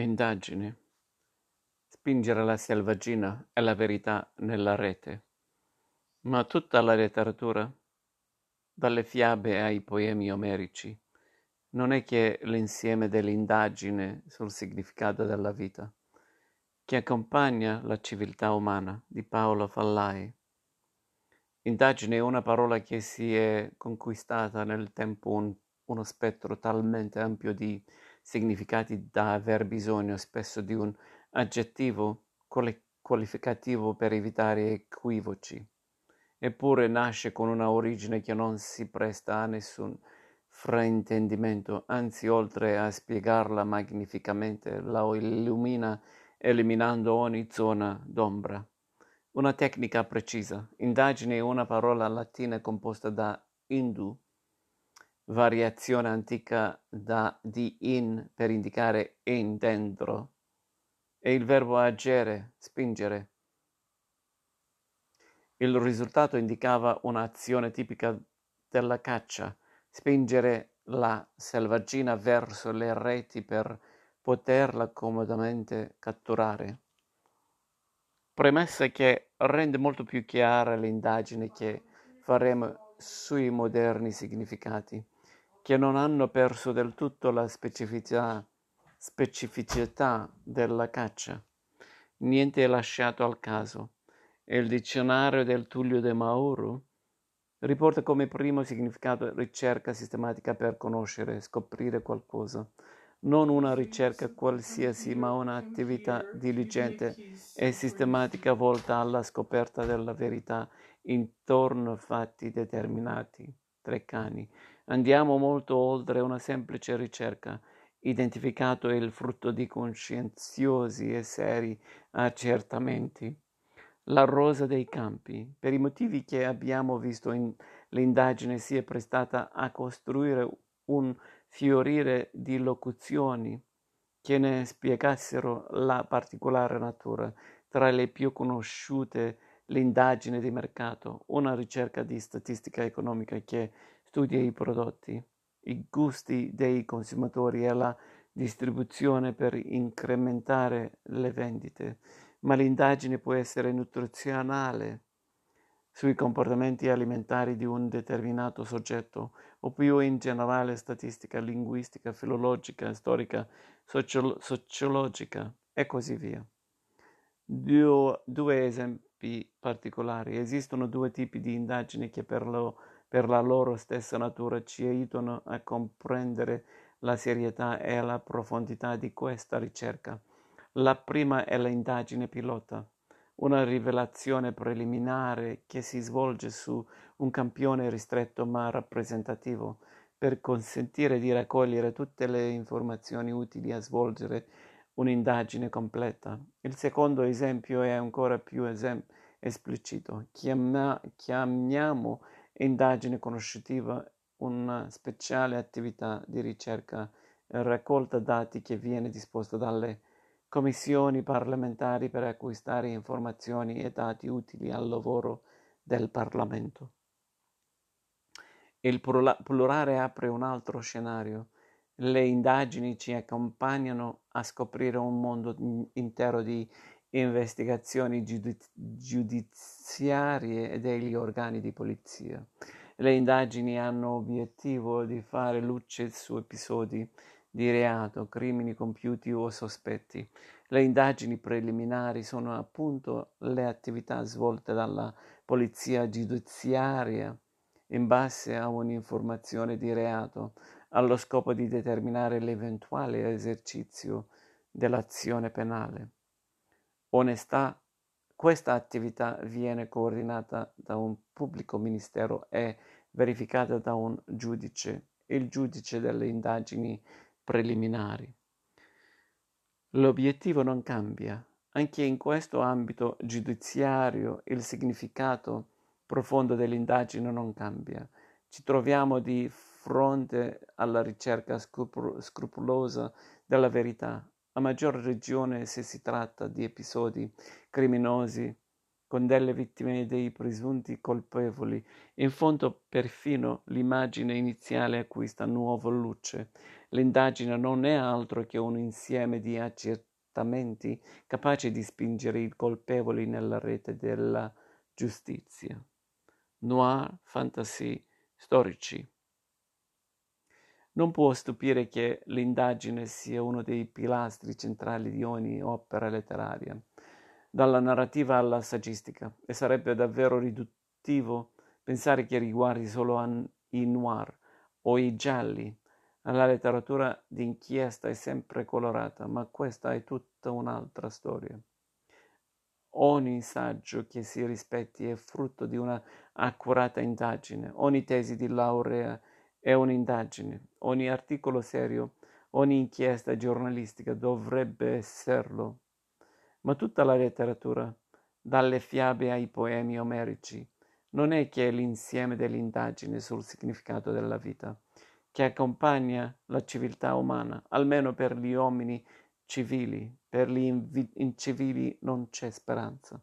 Indagini. Spingere la selvaggina e la verità nella rete. Ma tutta la letteratura, dalle fiabe ai poemi omerici, non è che l'insieme dell'indagine sul significato della vita, che accompagna la civiltà umana di Paolo Fallai. Indagine è una parola che si è conquistata nel tempo un, uno spettro talmente ampio di significati da aver bisogno spesso di un aggettivo qualificativo per evitare equivoci. Eppure nasce con una origine che non si presta a nessun fraintendimento, anzi oltre a spiegarla magnificamente la illumina eliminando ogni zona d'ombra. Una tecnica precisa. Indagine è una parola latina composta da indu, variazione antica da, di in per indicare in dentro, e il verbo agere, spingere. Il risultato indicava un'azione tipica della caccia, spingere la selvaggina verso le reti per poterla comodamente catturare. Premessa che rende molto più chiara l'indagine che faremo sui moderni significati che non hanno perso del tutto la specificità, specificità della caccia. Niente è lasciato al caso. Il dizionario del Tullio de Mauro riporta come primo significato ricerca sistematica per conoscere, scoprire qualcosa. Non una ricerca qualsiasi, ma un'attività diligente e sistematica volta alla scoperta della verità intorno a fatti determinati. Treccani. Andiamo molto oltre una semplice ricerca. Identificato il frutto di coscienziosi e seri accertamenti. La rosa dei campi, per i motivi che abbiamo visto in l'indagine, si è prestata a costruire un fiorire di locuzioni che ne spiegassero la particolare natura. Tra le più conosciute l'indagine di mercato, una ricerca di statistica economica che studia i prodotti, i gusti dei consumatori e la distribuzione per incrementare le vendite, ma l'indagine può essere nutrizionale sui comportamenti alimentari di un determinato soggetto o più in generale statistica, linguistica, filologica, storica, sociolo- sociologica e così via. Due, due esempi particolari. Esistono due tipi di indagini che per lo per la loro stessa natura ci aiutano a comprendere la serietà e la profondità di questa ricerca. La prima è l'indagine pilota, una rivelazione preliminare che si svolge su un campione ristretto ma rappresentativo per consentire di raccogliere tutte le informazioni utili a svolgere un'indagine completa. Il secondo esempio è ancora più esem- esplicito. Chiama- chiamiamo indagine conoscitiva, una speciale attività di ricerca e raccolta dati che viene disposta dalle commissioni parlamentari per acquistare informazioni e dati utili al lavoro del Parlamento. Il plurale apre un altro scenario. Le indagini ci accompagnano a scoprire un mondo intero di investigazioni giudiz- giudiziarie degli organi di polizia. Le indagini hanno obiettivo di fare luce su episodi di reato, crimini compiuti o sospetti. Le indagini preliminari sono appunto le attività svolte dalla polizia giudiziaria in base a un'informazione di reato, allo scopo di determinare l'eventuale esercizio dell'azione penale onestà, questa attività viene coordinata da un pubblico ministero e verificata da un giudice, il giudice delle indagini preliminari. L'obiettivo non cambia. Anche in questo ambito giudiziario il significato profondo dell'indagine non cambia. Ci troviamo di fronte alla ricerca scrupolosa della verità, a maggior ragione se si tratta di episodi criminosi con delle vittime e dei presunti colpevoli. In fondo perfino l'immagine iniziale acquista nuova luce. L'indagine non è altro che un insieme di accertamenti capaci di spingere i colpevoli nella rete della giustizia. Noir, fantasy, storici. Non può stupire che l'indagine sia uno dei pilastri centrali di ogni opera letteraria, dalla narrativa alla saggistica, e sarebbe davvero riduttivo pensare che riguardi solo i noir o i gialli. La letteratura d'inchiesta è sempre colorata, ma questa è tutta un'altra storia. Ogni saggio che si rispetti è frutto di una accurata indagine, ogni tesi di laurea è un'indagine, ogni articolo serio, ogni inchiesta giornalistica dovrebbe esserlo. Ma tutta la letteratura, dalle fiabe ai poemi omerici, non è che l'insieme dell'indagine sul significato della vita, che accompagna la civiltà umana, almeno per gli uomini civili, per gli incivili non c'è speranza.